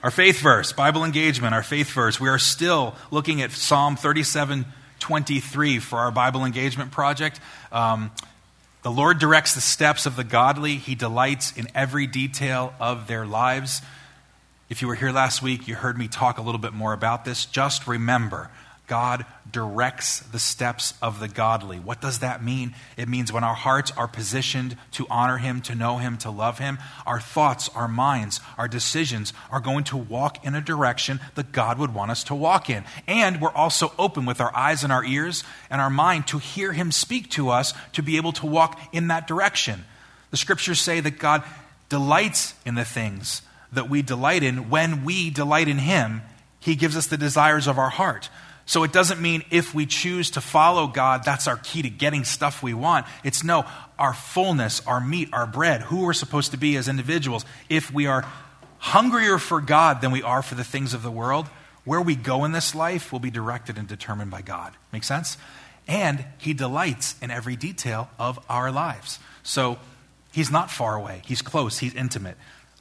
Our faith verse, Bible engagement, our faith verse. We are still looking at Psalm 37 23 for our Bible engagement project. Um, the Lord directs the steps of the godly, He delights in every detail of their lives. If you were here last week, you heard me talk a little bit more about this. Just remember God directs the steps of the godly. What does that mean? It means when our hearts are positioned to honor Him, to know Him, to love Him, our thoughts, our minds, our decisions are going to walk in a direction that God would want us to walk in. And we're also open with our eyes and our ears and our mind to hear Him speak to us to be able to walk in that direction. The scriptures say that God delights in the things that we delight in. When we delight in Him, He gives us the desires of our heart. So it doesn't mean if we choose to follow God, that's our key to getting stuff we want. It's no, our fullness, our meat, our bread, who we're supposed to be as individuals. If we are hungrier for God than we are for the things of the world, where we go in this life will be directed and determined by God. Make sense? And He delights in every detail of our lives. So He's not far away, He's close, He's intimate.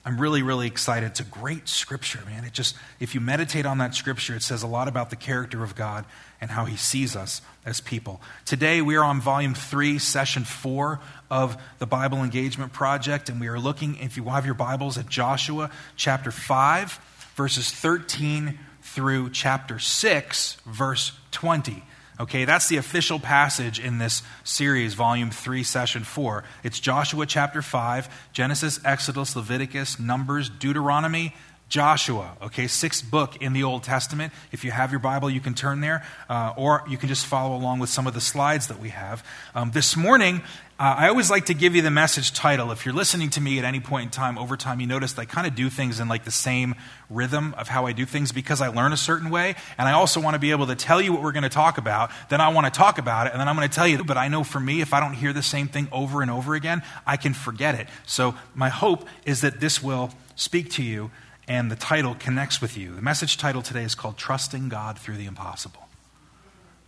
I'm really, really excited. It's a great scripture, man. It just, if you meditate on that scripture, it says a lot about the character of God and how he sees us as people. Today, we are on volume three, session four of the Bible Engagement Project, and we are looking, if you have your Bibles, at Joshua chapter 5, verses 13 through chapter 6, verse 20. Okay, that's the official passage in this series, volume 3, session 4. It's Joshua chapter 5, Genesis, Exodus, Leviticus, Numbers, Deuteronomy, Joshua. Okay, sixth book in the Old Testament. If you have your Bible, you can turn there, uh, or you can just follow along with some of the slides that we have. Um, this morning, uh, I always like to give you the message title. If you're listening to me at any point in time, over time, you notice I kind of do things in like the same rhythm of how I do things because I learn a certain way. And I also want to be able to tell you what we're going to talk about. Then I want to talk about it, and then I'm going to tell you. But I know for me, if I don't hear the same thing over and over again, I can forget it. So my hope is that this will speak to you and the title connects with you. The message title today is called Trusting God Through the Impossible.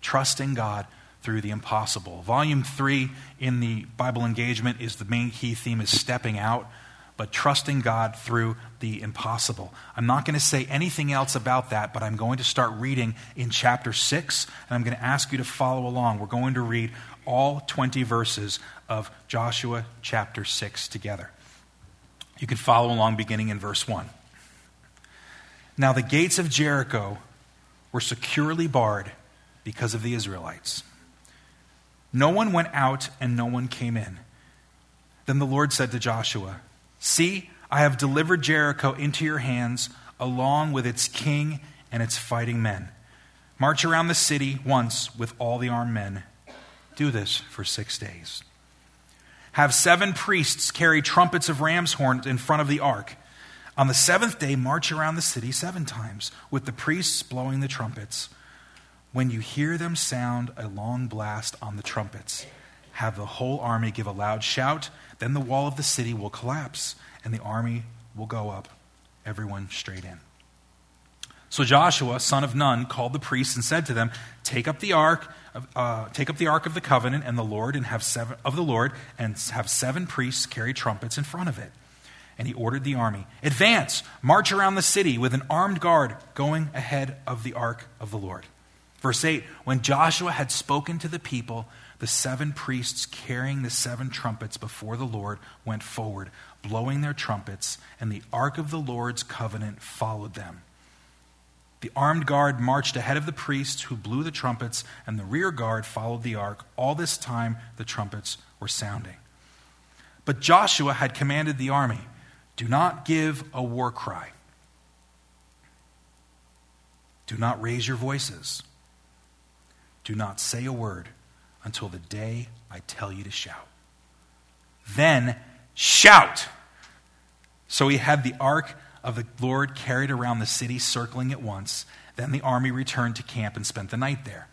Trusting God through the impossible. Volume three in the Bible engagement is the main key theme is stepping out, but trusting God through the impossible. I'm not going to say anything else about that, but I'm going to start reading in chapter six, and I'm going to ask you to follow along. We're going to read all 20 verses of Joshua chapter 6 together. You can follow along beginning in verse 1. Now the gates of Jericho were securely barred because of the Israelites. No one went out and no one came in. Then the Lord said to Joshua, See, I have delivered Jericho into your hands, along with its king and its fighting men. March around the city once with all the armed men. Do this for six days. Have seven priests carry trumpets of ram's horns in front of the ark. On the seventh day, march around the city seven times, with the priests blowing the trumpets. When you hear them sound a long blast on the trumpets, have the whole army give a loud shout. Then the wall of the city will collapse, and the army will go up, everyone straight in. So Joshua, son of Nun, called the priests and said to them, "Take up the ark, uh, take up the ark of the covenant and the Lord, and have seven of the Lord, and have seven priests carry trumpets in front of it." And he ordered the army, "Advance, march around the city with an armed guard going ahead of the ark of the Lord." Verse 8 When Joshua had spoken to the people, the seven priests carrying the seven trumpets before the Lord went forward, blowing their trumpets, and the ark of the Lord's covenant followed them. The armed guard marched ahead of the priests who blew the trumpets, and the rear guard followed the ark. All this time the trumpets were sounding. But Joshua had commanded the army do not give a war cry, do not raise your voices. Do not say a word until the day I tell you to shout. Then shout. So he had the ark of the Lord carried around the city, circling it once. Then the army returned to camp and spent the night there.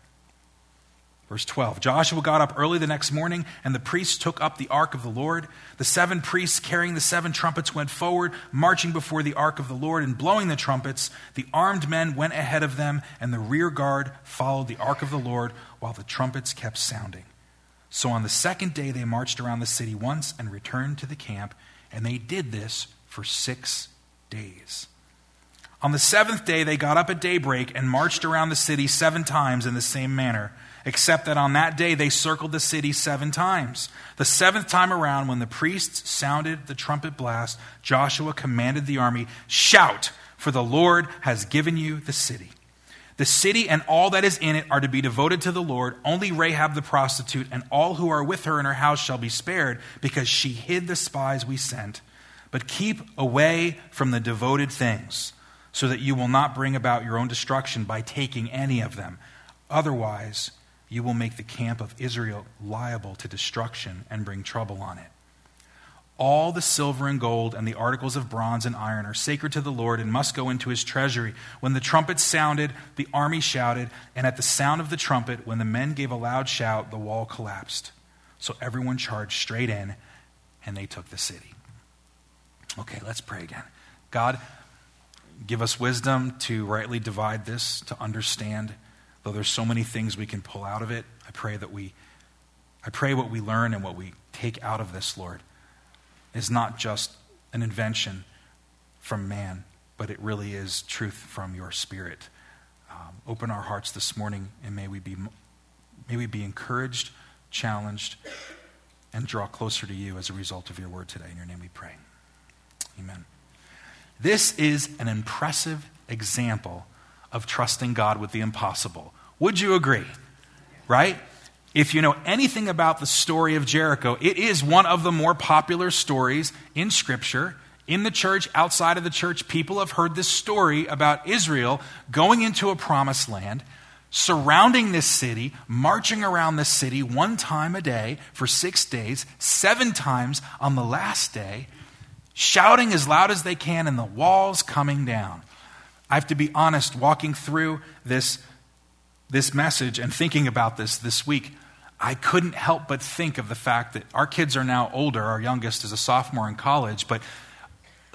Verse 12 Joshua got up early the next morning, and the priests took up the ark of the Lord. The seven priests carrying the seven trumpets went forward, marching before the ark of the Lord and blowing the trumpets. The armed men went ahead of them, and the rear guard followed the ark of the Lord while the trumpets kept sounding. So on the second day, they marched around the city once and returned to the camp, and they did this for six days. On the seventh day, they got up at daybreak and marched around the city seven times in the same manner, except that on that day they circled the city seven times. The seventh time around, when the priests sounded the trumpet blast, Joshua commanded the army, Shout, for the Lord has given you the city. The city and all that is in it are to be devoted to the Lord. Only Rahab the prostitute and all who are with her in her house shall be spared, because she hid the spies we sent. But keep away from the devoted things so that you will not bring about your own destruction by taking any of them. Otherwise, you will make the camp of Israel liable to destruction and bring trouble on it. All the silver and gold and the articles of bronze and iron are sacred to the Lord and must go into his treasury. When the trumpet sounded, the army shouted, and at the sound of the trumpet, when the men gave a loud shout, the wall collapsed. So everyone charged straight in, and they took the city. Okay, let's pray again. God, Give us wisdom to rightly divide this, to understand. Though there's so many things we can pull out of it, I pray that we, I pray what we learn and what we take out of this, Lord, is not just an invention from man, but it really is truth from your Spirit. Um, open our hearts this morning, and may we be, may we be encouraged, challenged, and draw closer to you as a result of your word today. In your name we pray. Amen. This is an impressive example of trusting God with the impossible. Would you agree? Right? If you know anything about the story of Jericho, it is one of the more popular stories in Scripture. In the church, outside of the church, people have heard this story about Israel going into a promised land, surrounding this city, marching around this city one time a day for six days, seven times on the last day, shouting as loud as they can, and the walls coming down. I have to be honest, walking through this, this message and thinking about this this week, I couldn't help but think of the fact that our kids are now older. Our youngest is a sophomore in college, but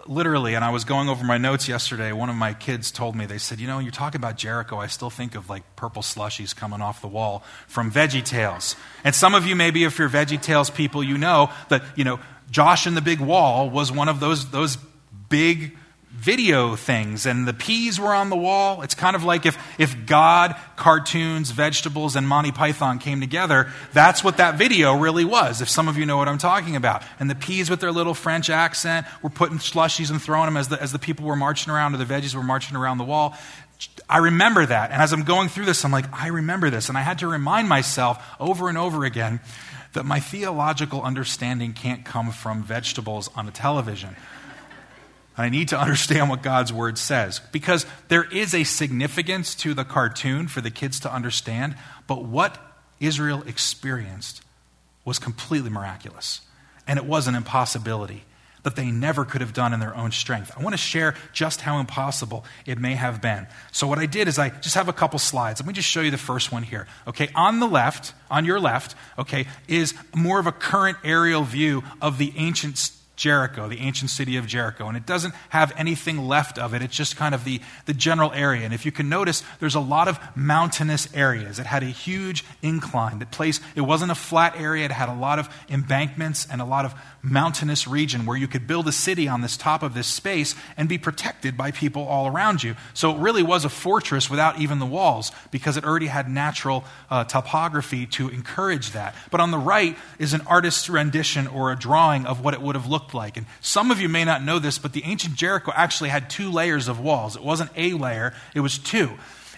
literally, and I was going over my notes yesterday, one of my kids told me, they said, You know, you're talking about Jericho, I still think of like purple slushies coming off the wall from Veggie Tales. And some of you, maybe if you're Veggie Tales people, you know that, you know, Josh and the Big Wall was one of those, those big video things, and the peas were on the wall. It's kind of like if, if God, cartoons, vegetables, and Monty Python came together. That's what that video really was, if some of you know what I'm talking about. And the peas with their little French accent were putting slushies and throwing them as the, as the people were marching around, or the veggies were marching around the wall. I remember that. And as I'm going through this, I'm like, I remember this. And I had to remind myself over and over again that my theological understanding can't come from vegetables on a television. I need to understand what God's word says because there is a significance to the cartoon for the kids to understand, but what Israel experienced was completely miraculous. And it was an impossibility that they never could have done in their own strength. I want to share just how impossible it may have been. So, what I did is I just have a couple slides. Let me just show you the first one here. Okay, on the left, on your left, okay, is more of a current aerial view of the ancient Jericho, the ancient city of Jericho. And it doesn't have anything left of it. It's just kind of the, the general area. And if you can notice, there's a lot of mountainous areas. It had a huge incline. The place, it wasn't a flat area. It had a lot of embankments and a lot of mountainous region where you could build a city on this top of this space and be protected by people all around you. So it really was a fortress without even the walls because it already had natural uh, topography to encourage that. But on the right is an artist's rendition or a drawing of what it would have looked like. And some of you may not know this, but the ancient Jericho actually had two layers of walls. It wasn't a layer, it was two.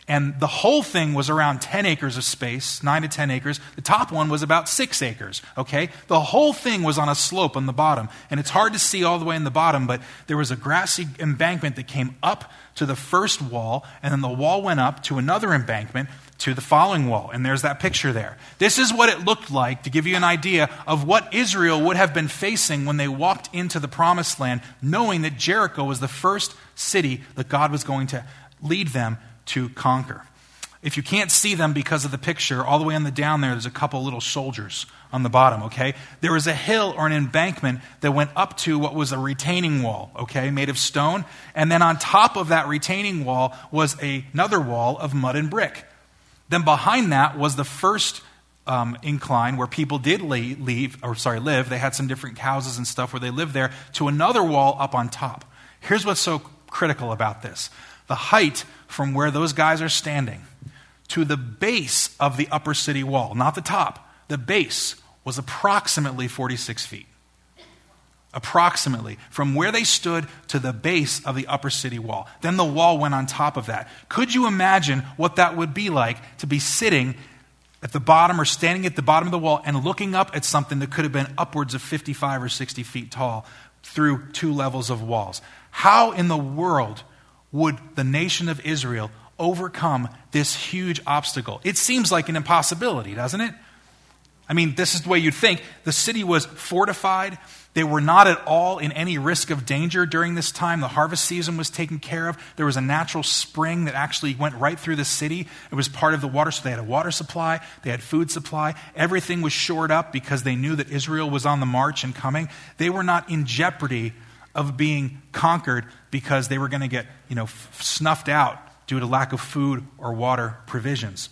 And the whole thing was around 10 acres of space, 9 to 10 acres. The top one was about 6 acres, okay? The whole thing was on a slope on the bottom. And it's hard to see all the way in the bottom, but there was a grassy embankment that came up to the first wall, and then the wall went up to another embankment to the following wall. And there's that picture there. This is what it looked like to give you an idea of what Israel would have been facing when they walked into the promised land, knowing that Jericho was the first city that God was going to lead them to conquer. If you can't see them because of the picture, all the way on the down there, there's a couple little soldiers on the bottom, okay? There was a hill or an embankment that went up to what was a retaining wall, okay, made of stone. And then on top of that retaining wall was a, another wall of mud and brick. Then behind that was the first um, incline where people did leave, or sorry, live. They had some different houses and stuff where they lived there, to another wall up on top. Here's what's so critical about this. The height from where those guys are standing to the base of the upper city wall, not the top, the base was approximately 46 feet. Approximately. From where they stood to the base of the upper city wall. Then the wall went on top of that. Could you imagine what that would be like to be sitting at the bottom or standing at the bottom of the wall and looking up at something that could have been upwards of 55 or 60 feet tall through two levels of walls? How in the world would the nation of Israel overcome this huge obstacle? It seems like an impossibility, doesn't it? I mean, this is the way you'd think. The city was fortified. They were not at all in any risk of danger during this time. The harvest season was taken care of. There was a natural spring that actually went right through the city. It was part of the water, so they had a water supply, they had food supply. Everything was shored up because they knew that Israel was on the march and coming. They were not in jeopardy of being conquered because they were going to get, you know, snuffed out due to lack of food or water provisions.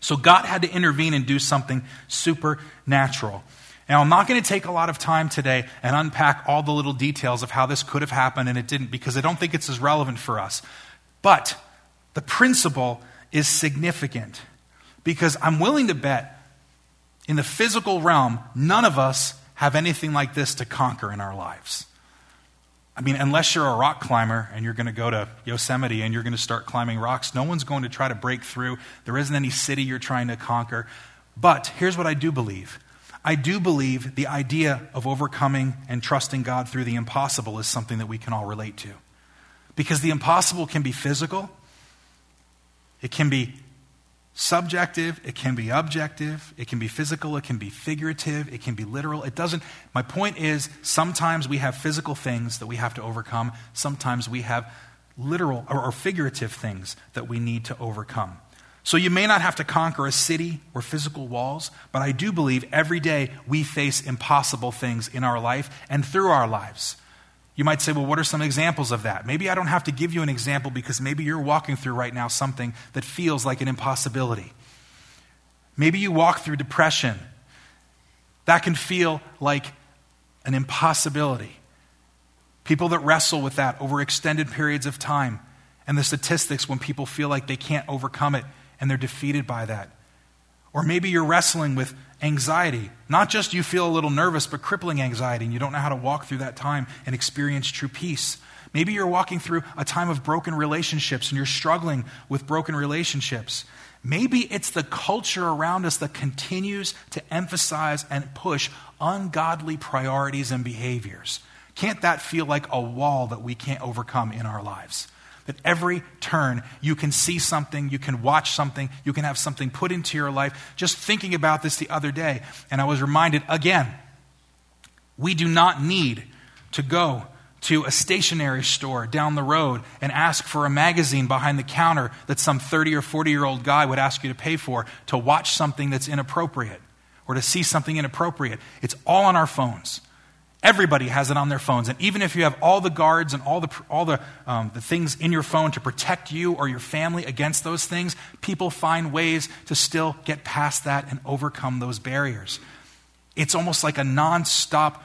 So God had to intervene and do something supernatural. Now, I'm not going to take a lot of time today and unpack all the little details of how this could have happened and it didn't because I don't think it's as relevant for us. But the principle is significant because I'm willing to bet in the physical realm, none of us have anything like this to conquer in our lives. I mean, unless you're a rock climber and you're going to go to Yosemite and you're going to start climbing rocks, no one's going to try to break through. There isn't any city you're trying to conquer. But here's what I do believe I do believe the idea of overcoming and trusting God through the impossible is something that we can all relate to. Because the impossible can be physical, it can be subjective, it can be objective, it can be physical, it can be figurative, it can be literal. It doesn't, my point is, sometimes we have physical things that we have to overcome, sometimes we have literal or, or figurative things that we need to overcome. So you may not have to conquer a city or physical walls, but I do believe every day we face impossible things in our life and through our lives. You might say, well, what are some examples of that? Maybe I don't have to give you an example because maybe you're walking through right now something that feels like an impossibility. Maybe you walk through depression. That can feel like an impossibility. People that wrestle with that over extended periods of time, and the statistics when people feel like they can't overcome it and they're defeated by that. Or maybe you're wrestling with anxiety. Not just you feel a little nervous, but crippling anxiety, and you don't know how to walk through that time and experience true peace. Maybe you're walking through a time of broken relationships and you're struggling with broken relationships. Maybe it's the culture around us that continues to emphasize and push ungodly priorities and behaviors. Can't that feel like a wall that we can't overcome in our lives? That every turn you can see something, you can watch something, you can have something put into your life. Just thinking about this the other day, and I was reminded again we do not need to go to a stationery store down the road and ask for a magazine behind the counter that some 30 or 40 year old guy would ask you to pay for to watch something that's inappropriate or to see something inappropriate. It's all on our phones. Everybody has it on their phones. And even if you have all the guards and all the, all the, um, the things in your phone to protect you or your family against those things, people find ways to still get past that and overcome those barriers. It's almost like a nonstop,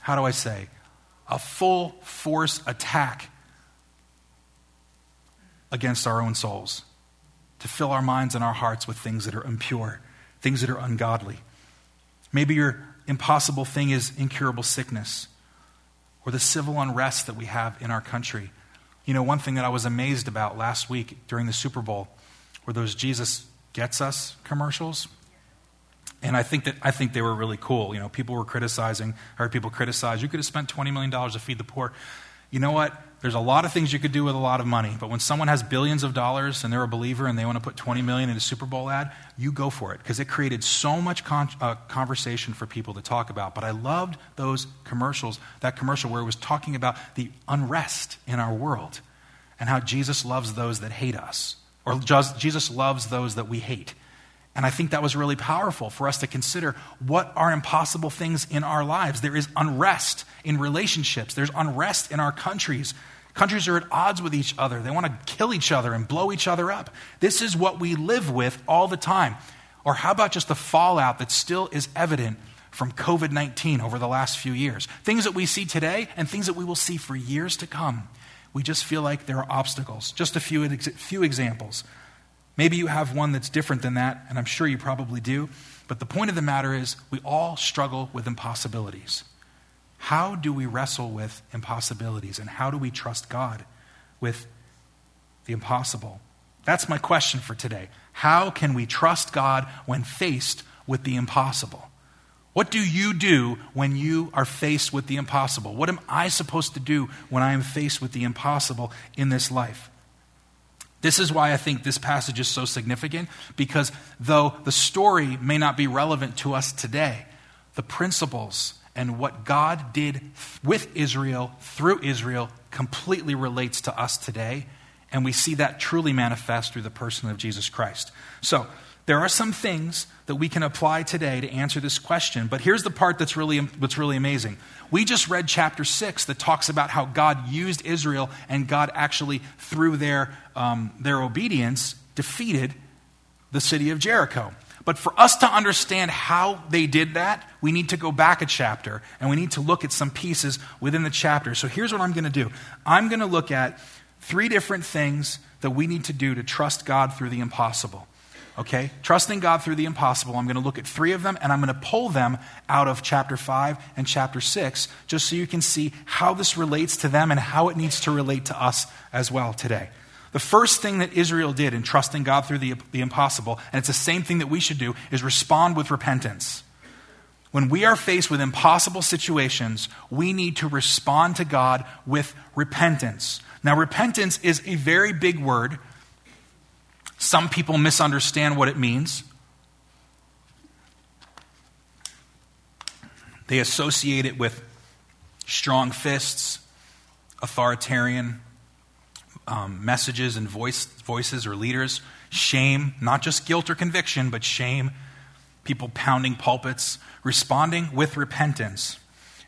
how do I say, a full force attack against our own souls to fill our minds and our hearts with things that are impure, things that are ungodly. Maybe you're impossible thing is incurable sickness or the civil unrest that we have in our country. You know, one thing that I was amazed about last week during the Super Bowl were those Jesus Gets Us commercials. And I think that I think they were really cool. You know, people were criticizing, I heard people criticize, you could have spent $20 million to feed the poor. You know what? There's a lot of things you could do with a lot of money, but when someone has billions of dollars and they're a believer and they want to put 20 million in a Super Bowl ad, you go for it because it created so much con- uh, conversation for people to talk about. But I loved those commercials, that commercial where it was talking about the unrest in our world and how Jesus loves those that hate us, or Jesus loves those that we hate. And I think that was really powerful for us to consider what are impossible things in our lives. There is unrest in relationships, there's unrest in our countries. Countries are at odds with each other. They want to kill each other and blow each other up. This is what we live with all the time. Or how about just the fallout that still is evident from COVID 19 over the last few years? Things that we see today and things that we will see for years to come. we just feel like there are obstacles. Just a few, few examples. Maybe you have one that's different than that, and I'm sure you probably do. But the point of the matter is, we all struggle with impossibilities. How do we wrestle with impossibilities, and how do we trust God with the impossible? That's my question for today. How can we trust God when faced with the impossible? What do you do when you are faced with the impossible? What am I supposed to do when I am faced with the impossible in this life? This is why I think this passage is so significant, because though the story may not be relevant to us today, the principles and what God did with Israel, through Israel, completely relates to us today. And we see that truly manifest through the person of Jesus Christ. So, there are some things that we can apply today to answer this question, but here's the part that's really, that's really amazing. We just read chapter 6 that talks about how God used Israel and God actually, through their, um, their obedience, defeated the city of Jericho. But for us to understand how they did that, we need to go back a chapter and we need to look at some pieces within the chapter. So here's what I'm going to do I'm going to look at three different things that we need to do to trust God through the impossible. Okay? Trusting God through the impossible. I'm going to look at three of them and I'm going to pull them out of chapter 5 and chapter 6 just so you can see how this relates to them and how it needs to relate to us as well today. The first thing that Israel did in trusting God through the, the impossible, and it's the same thing that we should do, is respond with repentance. When we are faced with impossible situations, we need to respond to God with repentance. Now, repentance is a very big word some people misunderstand what it means. They associate it with strong fists, authoritarian um, messages and voice, voices or leaders, shame, not just guilt or conviction, but shame, people pounding pulpits. Responding with repentance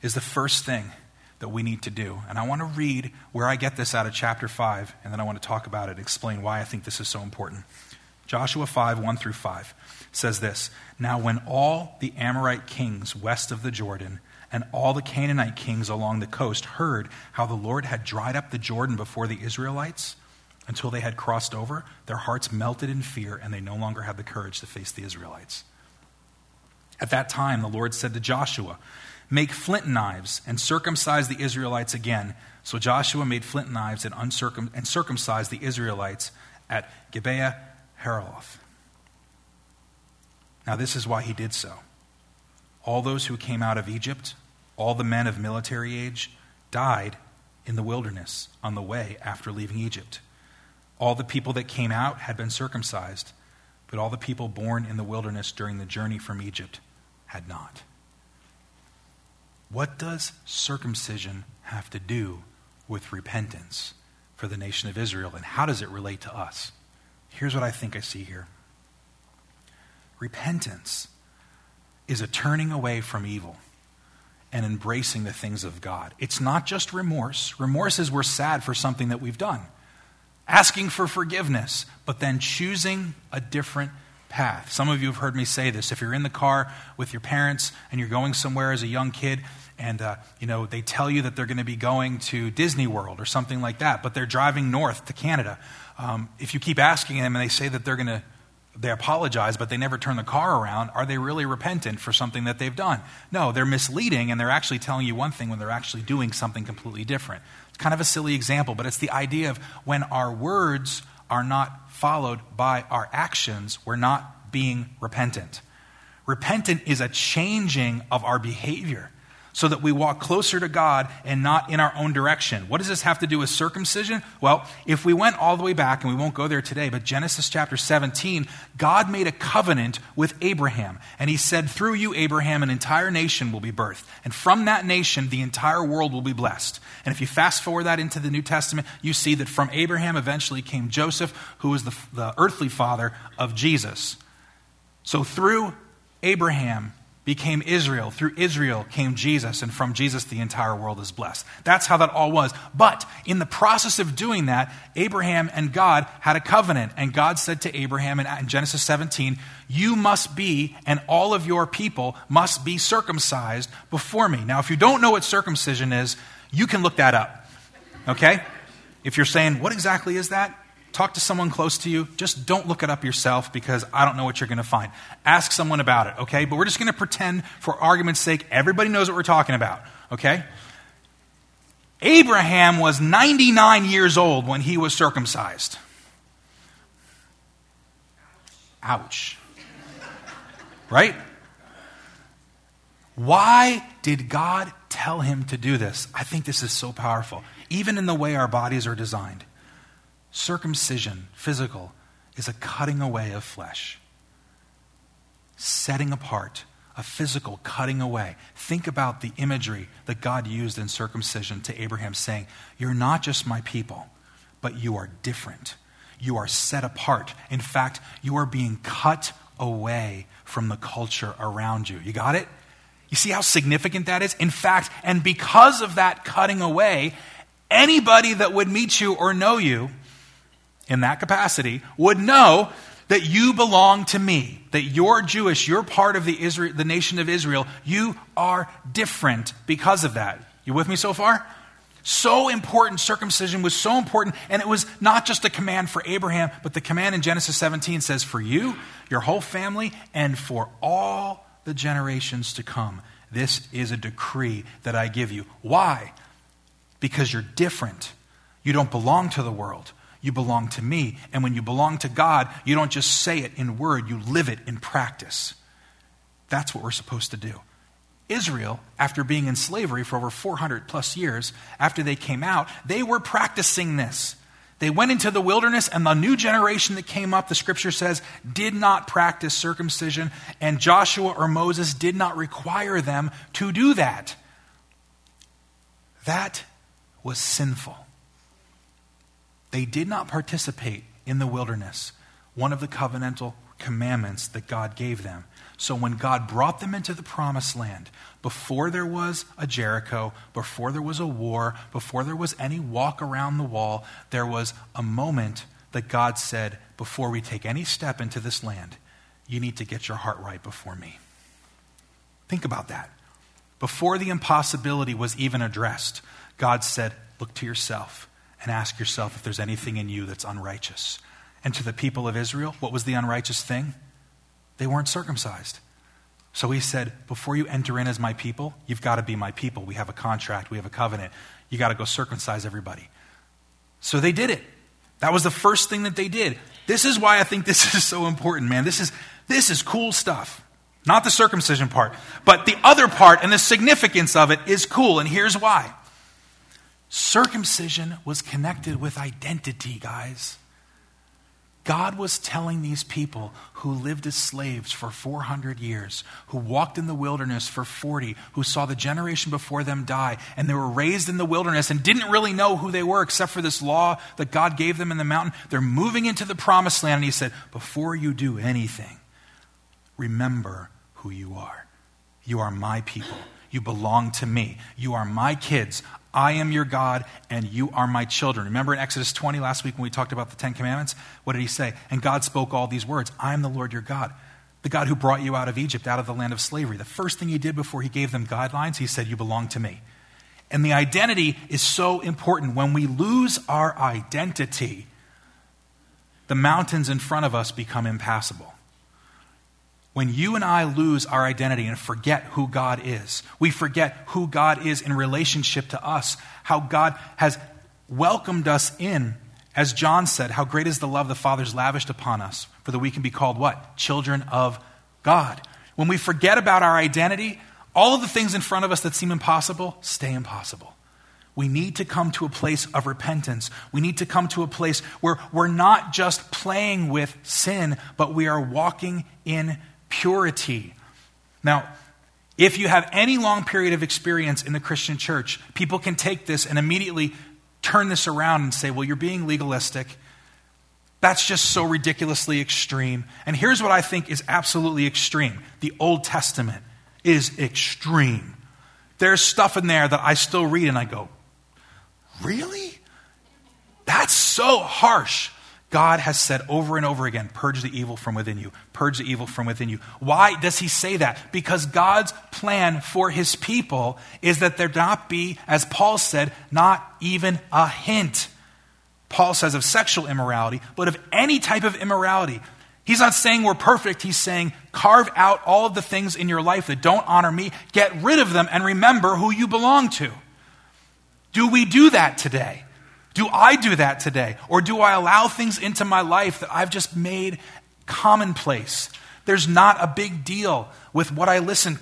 is the first thing that we need to do. And I want to read where I get this out of chapter 5, and then I want to talk about it explain why I think this is so important. Joshua 5, 1 through 5 says this Now, when all the Amorite kings west of the Jordan and all the Canaanite kings along the coast heard how the Lord had dried up the Jordan before the Israelites until they had crossed over, their hearts melted in fear, and they no longer had the courage to face the Israelites. At that time, the Lord said to Joshua, Make flint knives and circumcise the Israelites again. So Joshua made flint knives and, uncircum- and circumcised the Israelites at Gibeath Haaraloth. Now, this is why he did so. All those who came out of Egypt, all the men of military age, died in the wilderness on the way after leaving Egypt. All the people that came out had been circumcised, but all the people born in the wilderness during the journey from Egypt had not. What does circumcision have to do with repentance for the nation of Israel, and how does it relate to us? Here's what I think I see here repentance is a turning away from evil and embracing the things of God. It's not just remorse. Remorse is we're sad for something that we've done, asking for forgiveness, but then choosing a different path. Some of you have heard me say this. If you're in the car with your parents and you're going somewhere as a young kid, and uh, you know they tell you that they're going to be going to Disney World or something like that, but they're driving north to Canada. Um, if you keep asking them and they say that they're going to they apologize, but they never turn the car around, are they really repentant for something that they've done? No, they're misleading and they're actually telling you one thing when they're actually doing something completely different. It's kind of a silly example, but it's the idea of when our words are not followed by our actions, we're not being repentant. Repentant is a changing of our behavior so that we walk closer to God and not in our own direction. What does this have to do with circumcision? Well, if we went all the way back, and we won't go there today, but Genesis chapter 17, God made a covenant with Abraham. And he said, Through you, Abraham, an entire nation will be birthed. And from that nation, the entire world will be blessed. And if you fast forward that into the New Testament, you see that from Abraham eventually came Joseph, who was the, the earthly father of Jesus. So through Abraham, became Israel. Through Israel came Jesus, and from Jesus the entire world is blessed. That's how that all was. But in the process of doing that, Abraham and God had a covenant, and God said to Abraham in Genesis 17, You must be, and all of your people must be circumcised before me. Now, if you don't know what circumcision is, you can look that up. Okay? If you're saying, what exactly is that? Talk to someone close to you. Just don't look it up yourself because I don't know what you're going to find. Ask someone about it, okay? But we're just going to pretend, for argument's sake, everybody knows what we're talking about, okay? Abraham was 99 years old when he was circumcised. Ouch. Right? Why did God tell him to do this? I think this is so powerful. Even in the way our bodies are designed, circumcision, physical, is a cutting away of flesh, setting apart, a physical cutting away. Think about the imagery that God used in circumcision to Abraham, saying, You're not just my people, but you are different. You are set apart. In fact, you are being cut away from the culture around you. You got it? You see how significant that is? In fact, and because of that cutting away, anybody that would meet you or know you in that capacity would know that you belong to me, that you're Jewish, you're part of the, Israel, the nation of Israel. You are different because of that. You with me so far? So important, circumcision was so important, and it was not just a command for Abraham, but the command in Genesis 17 says, For you, your whole family, and for all the generations to come. This is a decree that I give you. Why? Because you're different. You don't belong to the world. You belong to me. And when you belong to God, you don't just say it in word, you live it in practice. That's what we're supposed to do. Israel, after being in slavery for over 400 plus years, after they came out, they were practicing this. They went into the wilderness, and the new generation that came up, the scripture says, did not practice circumcision, and Joshua or Moses did not require them to do that. That was sinful. They did not participate in the wilderness, one of the covenantal commandments that God gave them. So when God brought them into the promised land, before there was a Jericho, before there was a war, before there was any walk around the wall, there was a moment that God said, before we take any step into this land, you need to get your heart right before me. Think about that. Before the impossibility was even addressed, God said, Look to yourself and ask yourself if there's anything in you that's unrighteous. And to the people of Israel, what was the unrighteous thing? They weren't circumcised. So he said, Before you enter in as my people, you've got to be my people. We have a contract, we have a covenant. You got to go circumcise everybody. So they did it. That was the first thing that they did. This is why I think this is so important, man. This is, this is cool stuff. Not the circumcision part, but the other part and the significance of it is cool. And here's why circumcision was connected with identity, guys. God was telling these people who lived as slaves for 400 years, who walked in the wilderness for 40, who saw the generation before them die, and they were raised in the wilderness and didn't really know who they were except for this law that God gave them in the mountain. They're moving into the promised land, and He said, Before you do anything, remember who you are. You are my people. You belong to me. You are my kids. I am your God and you are my children. Remember in Exodus 20 last week when we talked about the Ten Commandments? What did he say? And God spoke all these words I am the Lord your God, the God who brought you out of Egypt, out of the land of slavery. The first thing he did before he gave them guidelines, he said, You belong to me. And the identity is so important. When we lose our identity, the mountains in front of us become impassable. When you and I lose our identity and forget who God is, we forget who God is in relationship to us, how God has welcomed us in. As John said, how great is the love the Father's lavished upon us, for that we can be called what? Children of God. When we forget about our identity, all of the things in front of us that seem impossible stay impossible. We need to come to a place of repentance. We need to come to a place where we're not just playing with sin, but we are walking in purity. Now, if you have any long period of experience in the Christian church, people can take this and immediately turn this around and say, well, you're being legalistic. That's just so ridiculously extreme. And here's what I think is absolutely extreme the Old Testament is extreme. There's stuff in there that I still read and I go, really? That's so harsh. God has said over and over again, purge the evil from within you. Purge the evil from within you. Why does he say that? Because God's plan for his people is that there not be, as Paul said, not even a hint Paul says of sexual immorality, but of any type of immorality. He's not saying we're perfect. He's saying carve out all of the things in your life that don't honor me, get rid of them, and remember who you belong to. Do we do that today? Do I do that today? Or do I allow things into my life that I've just made commonplace? There's not a big deal with what I listen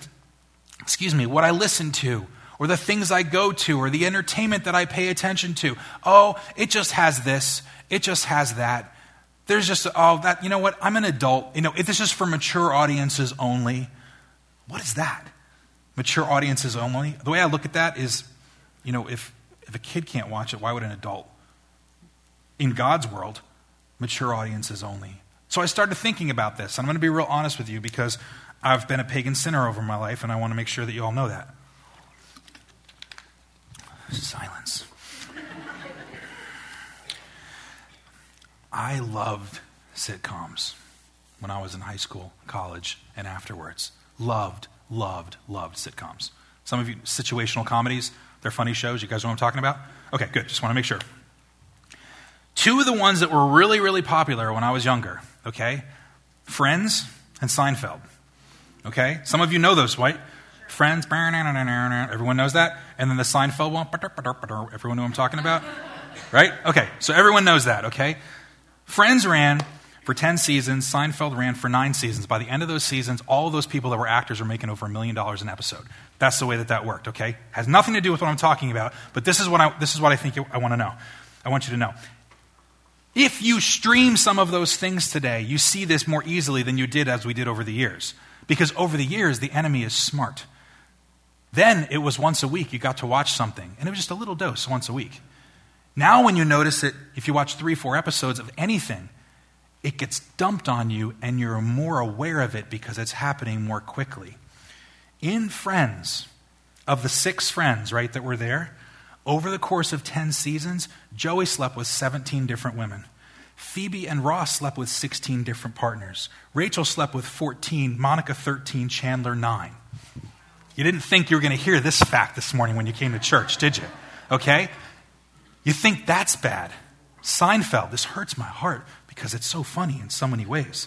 excuse me, what I listen to or the things I go to or the entertainment that I pay attention to. Oh, it just has this. It just has that. There's just, oh, that, you know what? I'm an adult. You know, if this is for mature audiences only, what is that? Mature audiences only? The way I look at that is, you know, if, if a kid can't watch it, why would an adult? In God's world, mature audiences only. So I started thinking about this. I'm going to be real honest with you because I've been a pagan sinner over my life, and I want to make sure that you all know that. Silence. I loved sitcoms when I was in high school, college, and afterwards. Loved, loved, loved sitcoms. Some of you, situational comedies, they're funny shows. You guys know what I'm talking about? Okay, good. Just want to make sure. Two of the ones that were really, really popular when I was younger, okay? Friends and Seinfeld. Okay? Some of you know those, right? Friends, everyone knows that. And then the Seinfeld one, everyone know what I'm talking about? Right? Okay, so everyone knows that, okay? Friends ran for 10 seasons, Seinfeld ran for nine seasons. By the end of those seasons, all of those people that were actors were making over a million dollars an episode. That's the way that that worked, okay? Has nothing to do with what I'm talking about, but this is what I, this is what I think I want to know. I want you to know. If you stream some of those things today, you see this more easily than you did as we did over the years. Because over the years, the enemy is smart. Then it was once a week you got to watch something, and it was just a little dose once a week. Now, when you notice it, if you watch three, four episodes of anything, it gets dumped on you, and you're more aware of it because it's happening more quickly. In Friends, of the six friends, right, that were there, over the course of 10 seasons, Joey slept with 17 different women. Phoebe and Ross slept with 16 different partners. Rachel slept with 14, Monica 13, Chandler 9. You didn't think you were going to hear this fact this morning when you came to church, did you? Okay? You think that's bad. Seinfeld, this hurts my heart because it's so funny in so many ways.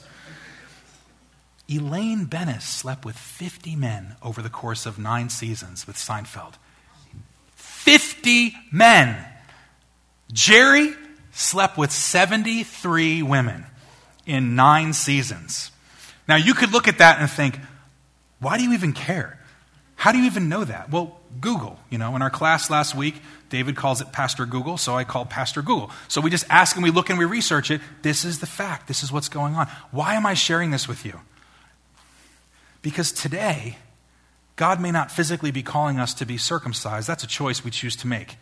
Elaine Benes slept with 50 men over the course of nine seasons with Seinfeld. 50 men. Jerry slept with 73 women in nine seasons. Now, you could look at that and think, why do you even care? How do you even know that? Well, Google. You know, in our class last week, David calls it Pastor Google, so I call Pastor Google. So we just ask and we look and we research it. This is the fact. This is what's going on. Why am I sharing this with you? Because today, God may not physically be calling us to be circumcised. That's a choice we choose to make.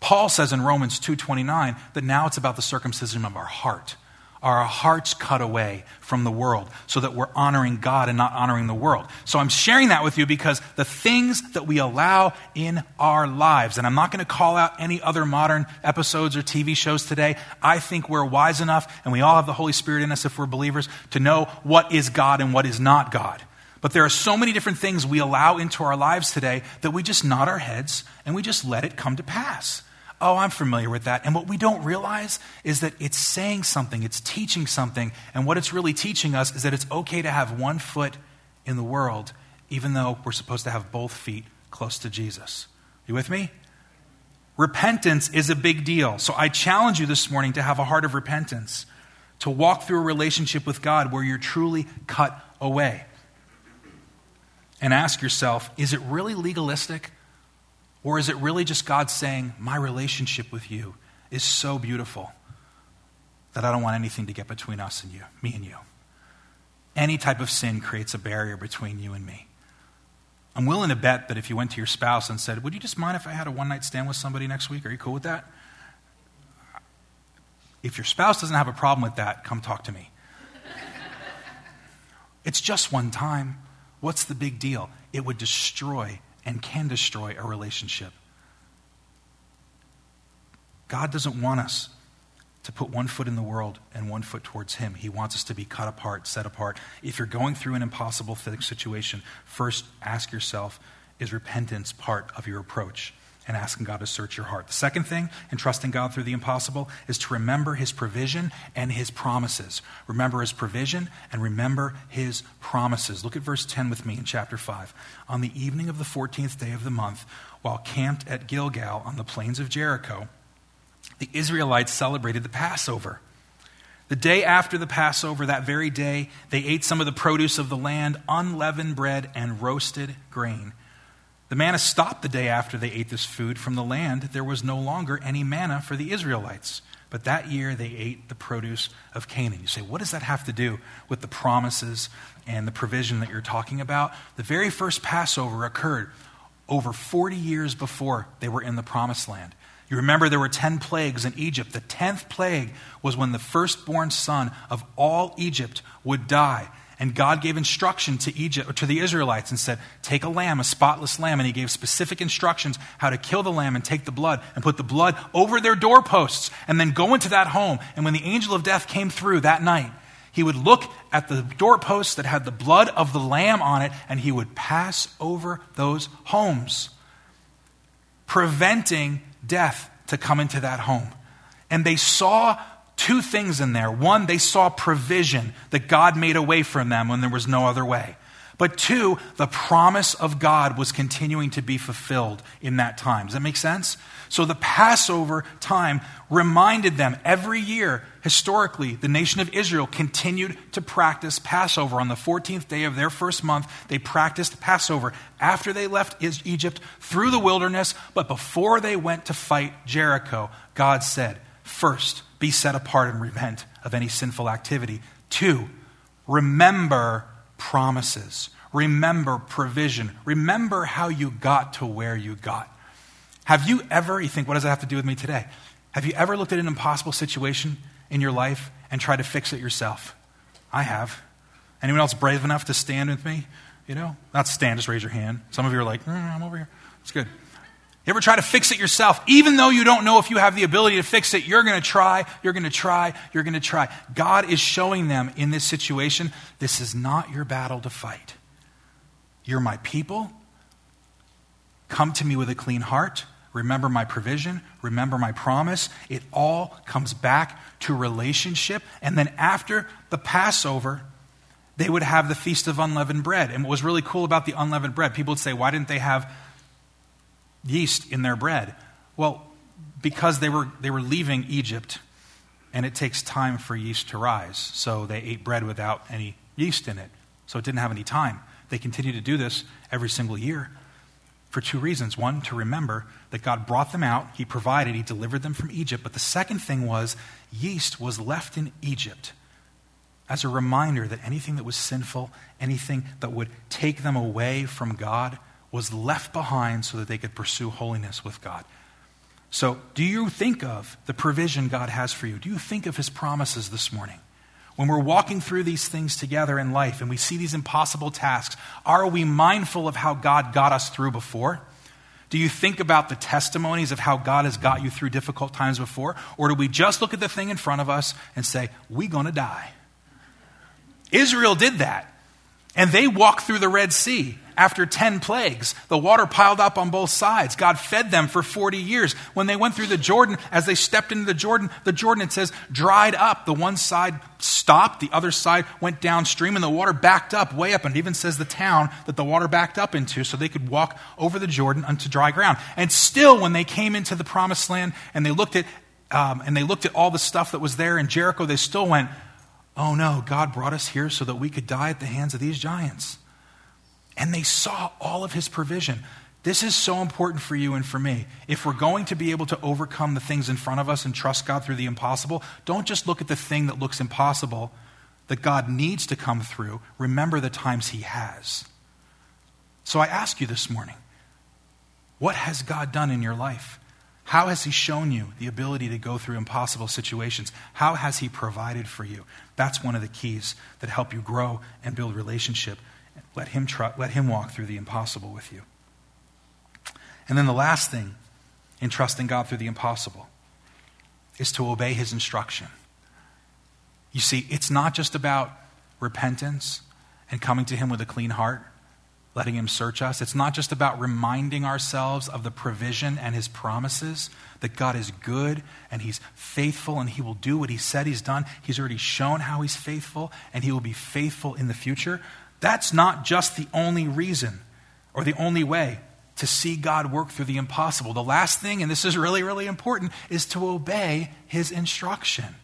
Paul says in Romans 2:29 that now it's about the circumcision of our heart. Our hearts cut away from the world so that we're honoring God and not honoring the world. So I'm sharing that with you because the things that we allow in our lives, and I'm not going to call out any other modern episodes or TV shows today. I think we're wise enough, and we all have the Holy Spirit in us if we're believers, to know what is God and what is not God. But there are so many different things we allow into our lives today that we just nod our heads and we just let it come to pass. Oh, I'm familiar with that. And what we don't realize is that it's saying something, it's teaching something. And what it's really teaching us is that it's okay to have one foot in the world, even though we're supposed to have both feet close to Jesus. You with me? Repentance is a big deal. So I challenge you this morning to have a heart of repentance, to walk through a relationship with God where you're truly cut away. And ask yourself is it really legalistic? Or is it really just God saying, My relationship with you is so beautiful that I don't want anything to get between us and you, me and you? Any type of sin creates a barrier between you and me. I'm willing to bet that if you went to your spouse and said, Would you just mind if I had a one night stand with somebody next week? Are you cool with that? If your spouse doesn't have a problem with that, come talk to me. it's just one time. What's the big deal? It would destroy and can destroy a relationship. God doesn't want us to put one foot in the world and one foot towards Him. He wants us to be cut apart, set apart. If you're going through an impossible situation, first ask yourself is repentance part of your approach? And asking God to search your heart. The second thing in trusting God through the impossible is to remember his provision and his promises. Remember his provision and remember his promises. Look at verse 10 with me in chapter 5. On the evening of the 14th day of the month, while camped at Gilgal on the plains of Jericho, the Israelites celebrated the Passover. The day after the Passover, that very day, they ate some of the produce of the land, unleavened bread, and roasted grain. The manna stopped the day after they ate this food from the land. There was no longer any manna for the Israelites. But that year they ate the produce of Canaan. You say, what does that have to do with the promises and the provision that you're talking about? The very first Passover occurred over 40 years before they were in the promised land. You remember there were 10 plagues in Egypt. The 10th plague was when the firstborn son of all Egypt would die. And God gave instruction to Egypt to the Israelites and said, "Take a lamb, a spotless lamb." And he gave specific instructions how to kill the lamb and take the blood and put the blood over their doorposts and then go into that home. And when the angel of death came through that night, he would look at the doorposts that had the blood of the lamb on it and he would pass over those homes, preventing death to come into that home. And they saw two things in there. One, they saw provision that God made a way for them when there was no other way. But two, the promise of God was continuing to be fulfilled in that time. Does that make sense? So the Passover time reminded them every year, historically, the nation of Israel continued to practice Passover. On the 14th day of their first month, they practiced Passover after they left Egypt through the wilderness, but before they went to fight Jericho, God said, First, be set apart and repent of any sinful activity. Two, remember promises. Remember provision. Remember how you got to where you got. Have you ever, you think, what does that have to do with me today? Have you ever looked at an impossible situation in your life and tried to fix it yourself? I have. Anyone else brave enough to stand with me? You know, not stand, just raise your hand. Some of you are like, mm, I'm over here. It's good. You ever try to fix it yourself? Even though you don't know if you have the ability to fix it, you're going to try, you're going to try, you're going to try. God is showing them in this situation this is not your battle to fight. You're my people. Come to me with a clean heart. Remember my provision. Remember my promise. It all comes back to relationship. And then after the Passover, they would have the Feast of Unleavened Bread. And what was really cool about the unleavened bread, people would say, why didn't they have yeast in their bread? Well, because they were, they were leaving Egypt, and it takes time for yeast to rise. So they ate bread without any yeast in it. So it didn't have any time. They continue to do this every single year for two reasons. One, to remember that God brought them out, He provided, He delivered them from Egypt. But the second thing was, yeast was left in Egypt as a reminder that anything that was sinful, anything that would take them away from God, was left behind so that they could pursue holiness with God. So, do you think of the provision God has for you? Do you think of his promises this morning? When we're walking through these things together in life and we see these impossible tasks, are we mindful of how God got us through before? Do you think about the testimonies of how God has got you through difficult times before? Or do we just look at the thing in front of us and say, we're going to die? Israel did that. And they walked through the Red Sea after 10 plagues. The water piled up on both sides. God fed them for 40 years. When they went through the Jordan, as they stepped into the Jordan, the Jordan, it says, dried up. The one side stopped, the other side went downstream, and the water backed up, way up. And it even says the town that the water backed up into so they could walk over the Jordan onto dry ground. And still, when they came into the promised land and they looked at, um, and they looked at all the stuff that was there in Jericho, they still went, Oh no, God brought us here so that we could die at the hands of these giants and they saw all of his provision. This is so important for you and for me. If we're going to be able to overcome the things in front of us and trust God through the impossible, don't just look at the thing that looks impossible that God needs to come through. Remember the times he has. So I ask you this morning what has God done in your life? How has He shown you the ability to go through impossible situations? How has He provided for you? That's one of the keys that help you grow and build relationship let him, let him walk through the impossible with you. And then the last thing in trusting God through the impossible is to obey his instruction. You see, it's not just about repentance and coming to him with a clean heart. letting Him search us. It's not just about reminding ourselves of the provision and His promises, that God is good and He's faithful and He will do what He said He's done. He's already shown how He's faithful and He will be faithful in the future. That's not just the only reason or the only way to see God work through the impossible. The last thing, and this is really, really important, is to obey His instruction.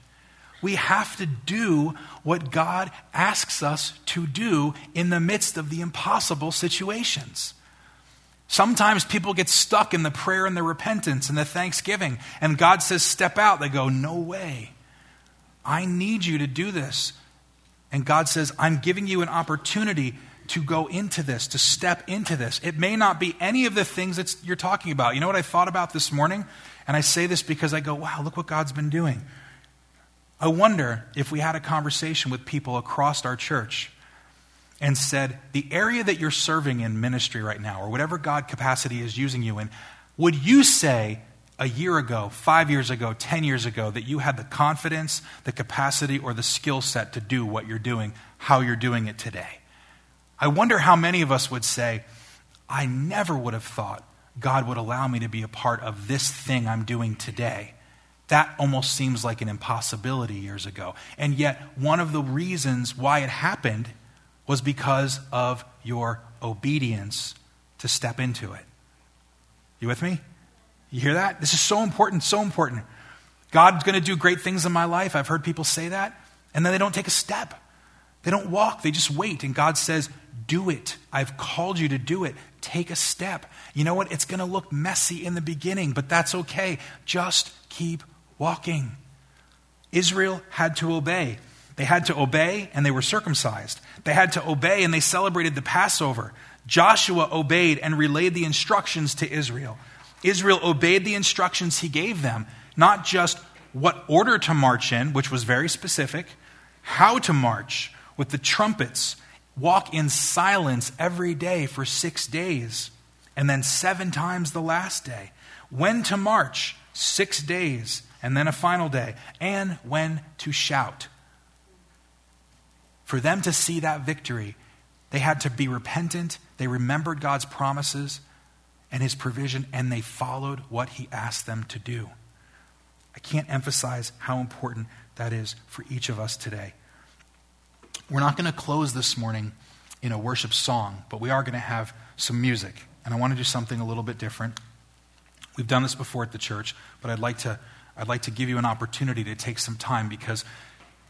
We have to do what God asks us to do in the midst of the impossible situations. Sometimes people get stuck in the prayer and the repentance and the thanksgiving, and God says, Step out. They go, No way. I need you to do this. And God says, I'm giving you an opportunity to go into this, to step into this. It may not be any of the things that you're talking about. You know what I thought about this morning? And I say this because I go, wow, look what God's been doing. I wonder if we had a conversation with people across our church and said, the area that you're serving in ministry right now, or whatever God capacity is using you in, would you say a year ago, five years ago, ten years ago, that you had the confidence, the capacity, or the skill set to do what you're doing, how you're doing it today? I wonder how many of us would say, I never would have thought God would allow me to be a part of this thing I'm doing today. That almost seems like an impossibility years ago. And yet, one of the reasons why it happened was because of your obedience to step into it. You with me? You hear that? This is so important, so important. God's going to do great things in my life. I've heard people say that. And then they don't take a step. They don't walk, they just wait. And God says, Do it. I've called you to do it. Take a step. You know what? It's going to look messy in the beginning, but that's okay. Just keep walking. Israel had to obey. They had to obey and they were circumcised. They had to obey and they celebrated the Passover. Joshua obeyed and relayed the instructions to Israel. Israel obeyed the instructions he gave them, not just what order to march in, which was very specific, how to march with the trumpets, walk in silence every day for six days, and then seven times the last day. When to march, six days, and then a final day, and when to shout. For them to see that victory, they had to be repentant, they remembered God's promises and his provision, and they followed what he asked them to do. I can't emphasize how important that is for each of us today. We're not going to close this morning in a worship song, but we are going to have some music. And I want to do something a little bit different. We've done this before at the church, but I'd like to I'd like to give you an opportunity to take some time because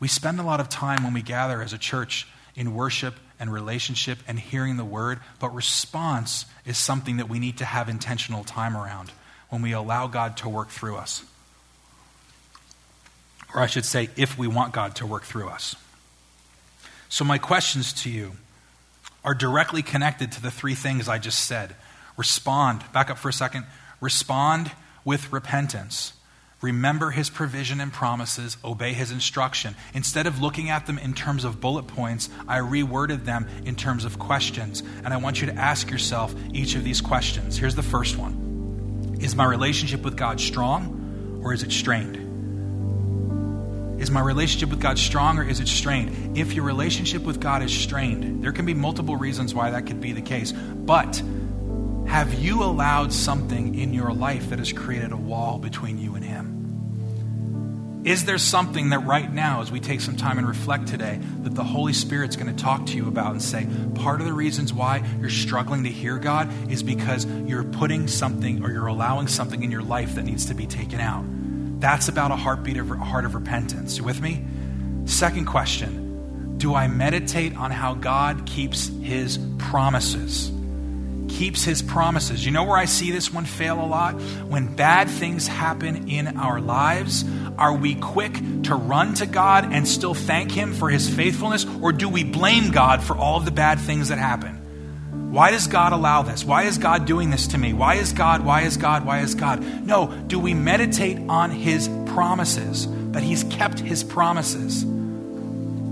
we spend a lot of time when we gather as a church in worship and relationship and hearing the word, but response is something that we need to have intentional time around when we allow God to work through us. Or I should say, if we want God to work through us. So, my questions to you are directly connected to the three things I just said. Respond, back up for a second. Respond with repentance. Remember his provision and promises, obey his instruction. Instead of looking at them in terms of bullet points, I reworded them in terms of questions. And I want you to ask yourself each of these questions. Here's the first one Is my relationship with God strong or is it strained? Is my relationship with God strong or is it strained? If your relationship with God is strained, there can be multiple reasons why that could be the case. But have you allowed something in your life that has created a wall between you and Him? Is there something that right now, as we take some time and reflect today, that the Holy Spirit's going to talk to you about and say, part of the reasons why you're struggling to hear God is because you're putting something or you're allowing something in your life that needs to be taken out? That's about a heartbeat of a heart of repentance. You with me? Second question Do I meditate on how God keeps His promises? Keeps his promises. You know where I see this one fail a lot? When bad things happen in our lives, are we quick to run to God and still thank him for his faithfulness, or do we blame God for all of the bad things that happen? Why does God allow this? Why is God doing this to me? Why is God? Why is God? Why is God? No, do we meditate on his promises, that he's kept his promises?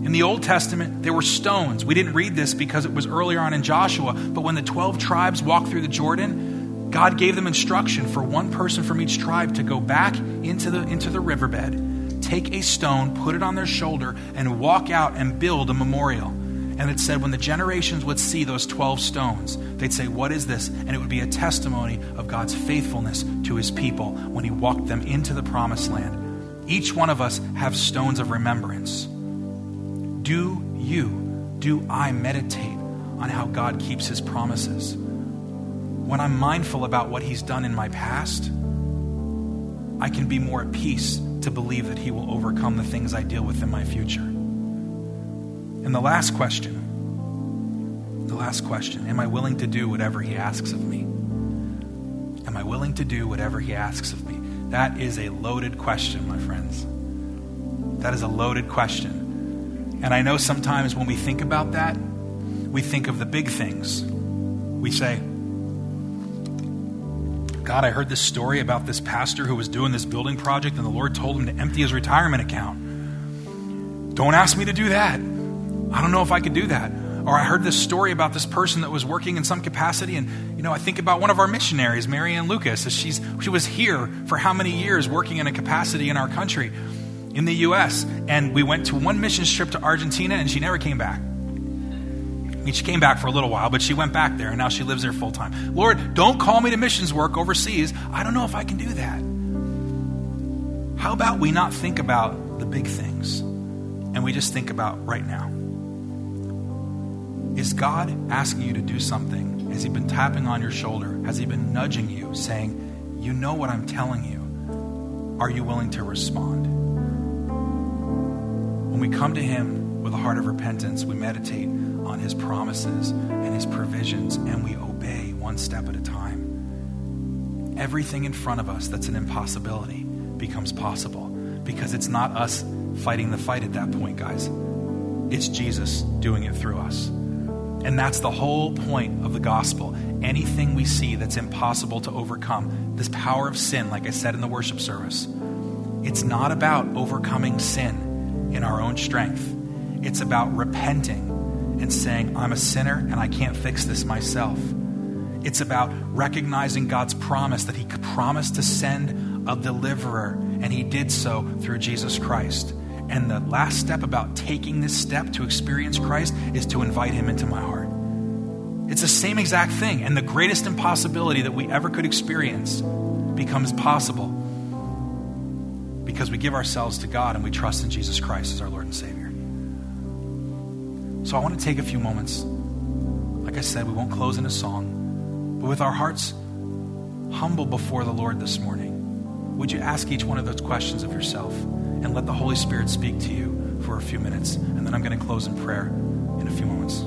In the Old Testament, there were stones. We didn't read this because it was earlier on in Joshua, but when the 12 tribes walked through the Jordan, God gave them instruction for one person from each tribe to go back into the, into the riverbed, take a stone, put it on their shoulder, and walk out and build a memorial. And it said when the generations would see those 12 stones, they'd say, What is this? And it would be a testimony of God's faithfulness to his people when he walked them into the promised land. Each one of us have stones of remembrance. Do you, do I meditate on how God keeps his promises? When I'm mindful about what he's done in my past, I can be more at peace to believe that he will overcome the things I deal with in my future. And the last question, the last question, am I willing to do whatever he asks of me? Am I willing to do whatever he asks of me? That is a loaded question, my friends. That is a loaded question. And I know sometimes when we think about that, we think of the big things. We say, God, I heard this story about this pastor who was doing this building project, and the Lord told him to empty his retirement account. Don't ask me to do that. I don't know if I could do that. Or I heard this story about this person that was working in some capacity, and you know, I think about one of our missionaries, Marianne Lucas, as she's she was here for how many years working in a capacity in our country, in the U.S. And we went to one mission trip to Argentina, and she never came back. I mean, she came back for a little while, but she went back there and now she lives there full time. Lord, don't call me to missions work overseas. I don't know if I can do that. How about we not think about the big things and we just think about right now? Is God asking you to do something? Has He been tapping on your shoulder? Has He been nudging you, saying, You know what I'm telling you? Are you willing to respond? When we come to Him with a heart of repentance, we meditate on his promises and his provisions, and we obey one step at a time. Everything in front of us that's an impossibility becomes possible because it's not us fighting the fight at that point, guys. It's Jesus doing it through us. And that's the whole point of the gospel. Anything we see that's impossible to overcome, this power of sin, like I said in the worship service, it's not about overcoming sin in our own strength. It's about repenting and saying, I'm a sinner and I can't fix this myself. It's about recognizing God's promise that He promised to send a deliverer, and He did so through Jesus Christ. And the last step about taking this step to experience Christ is to invite Him into my heart. It's the same exact thing. And the greatest impossibility that we ever could experience becomes possible because we give ourselves to God and we trust in Jesus Christ as our Lord and Savior. So I want to take a few moments. Like I said, we won't close in a song, but with our hearts humble before the Lord this morning, would you ask each one of those questions of yourself and let the Holy Spirit speak to you for a few minutes? And then I'm going to close in prayer in a few moments.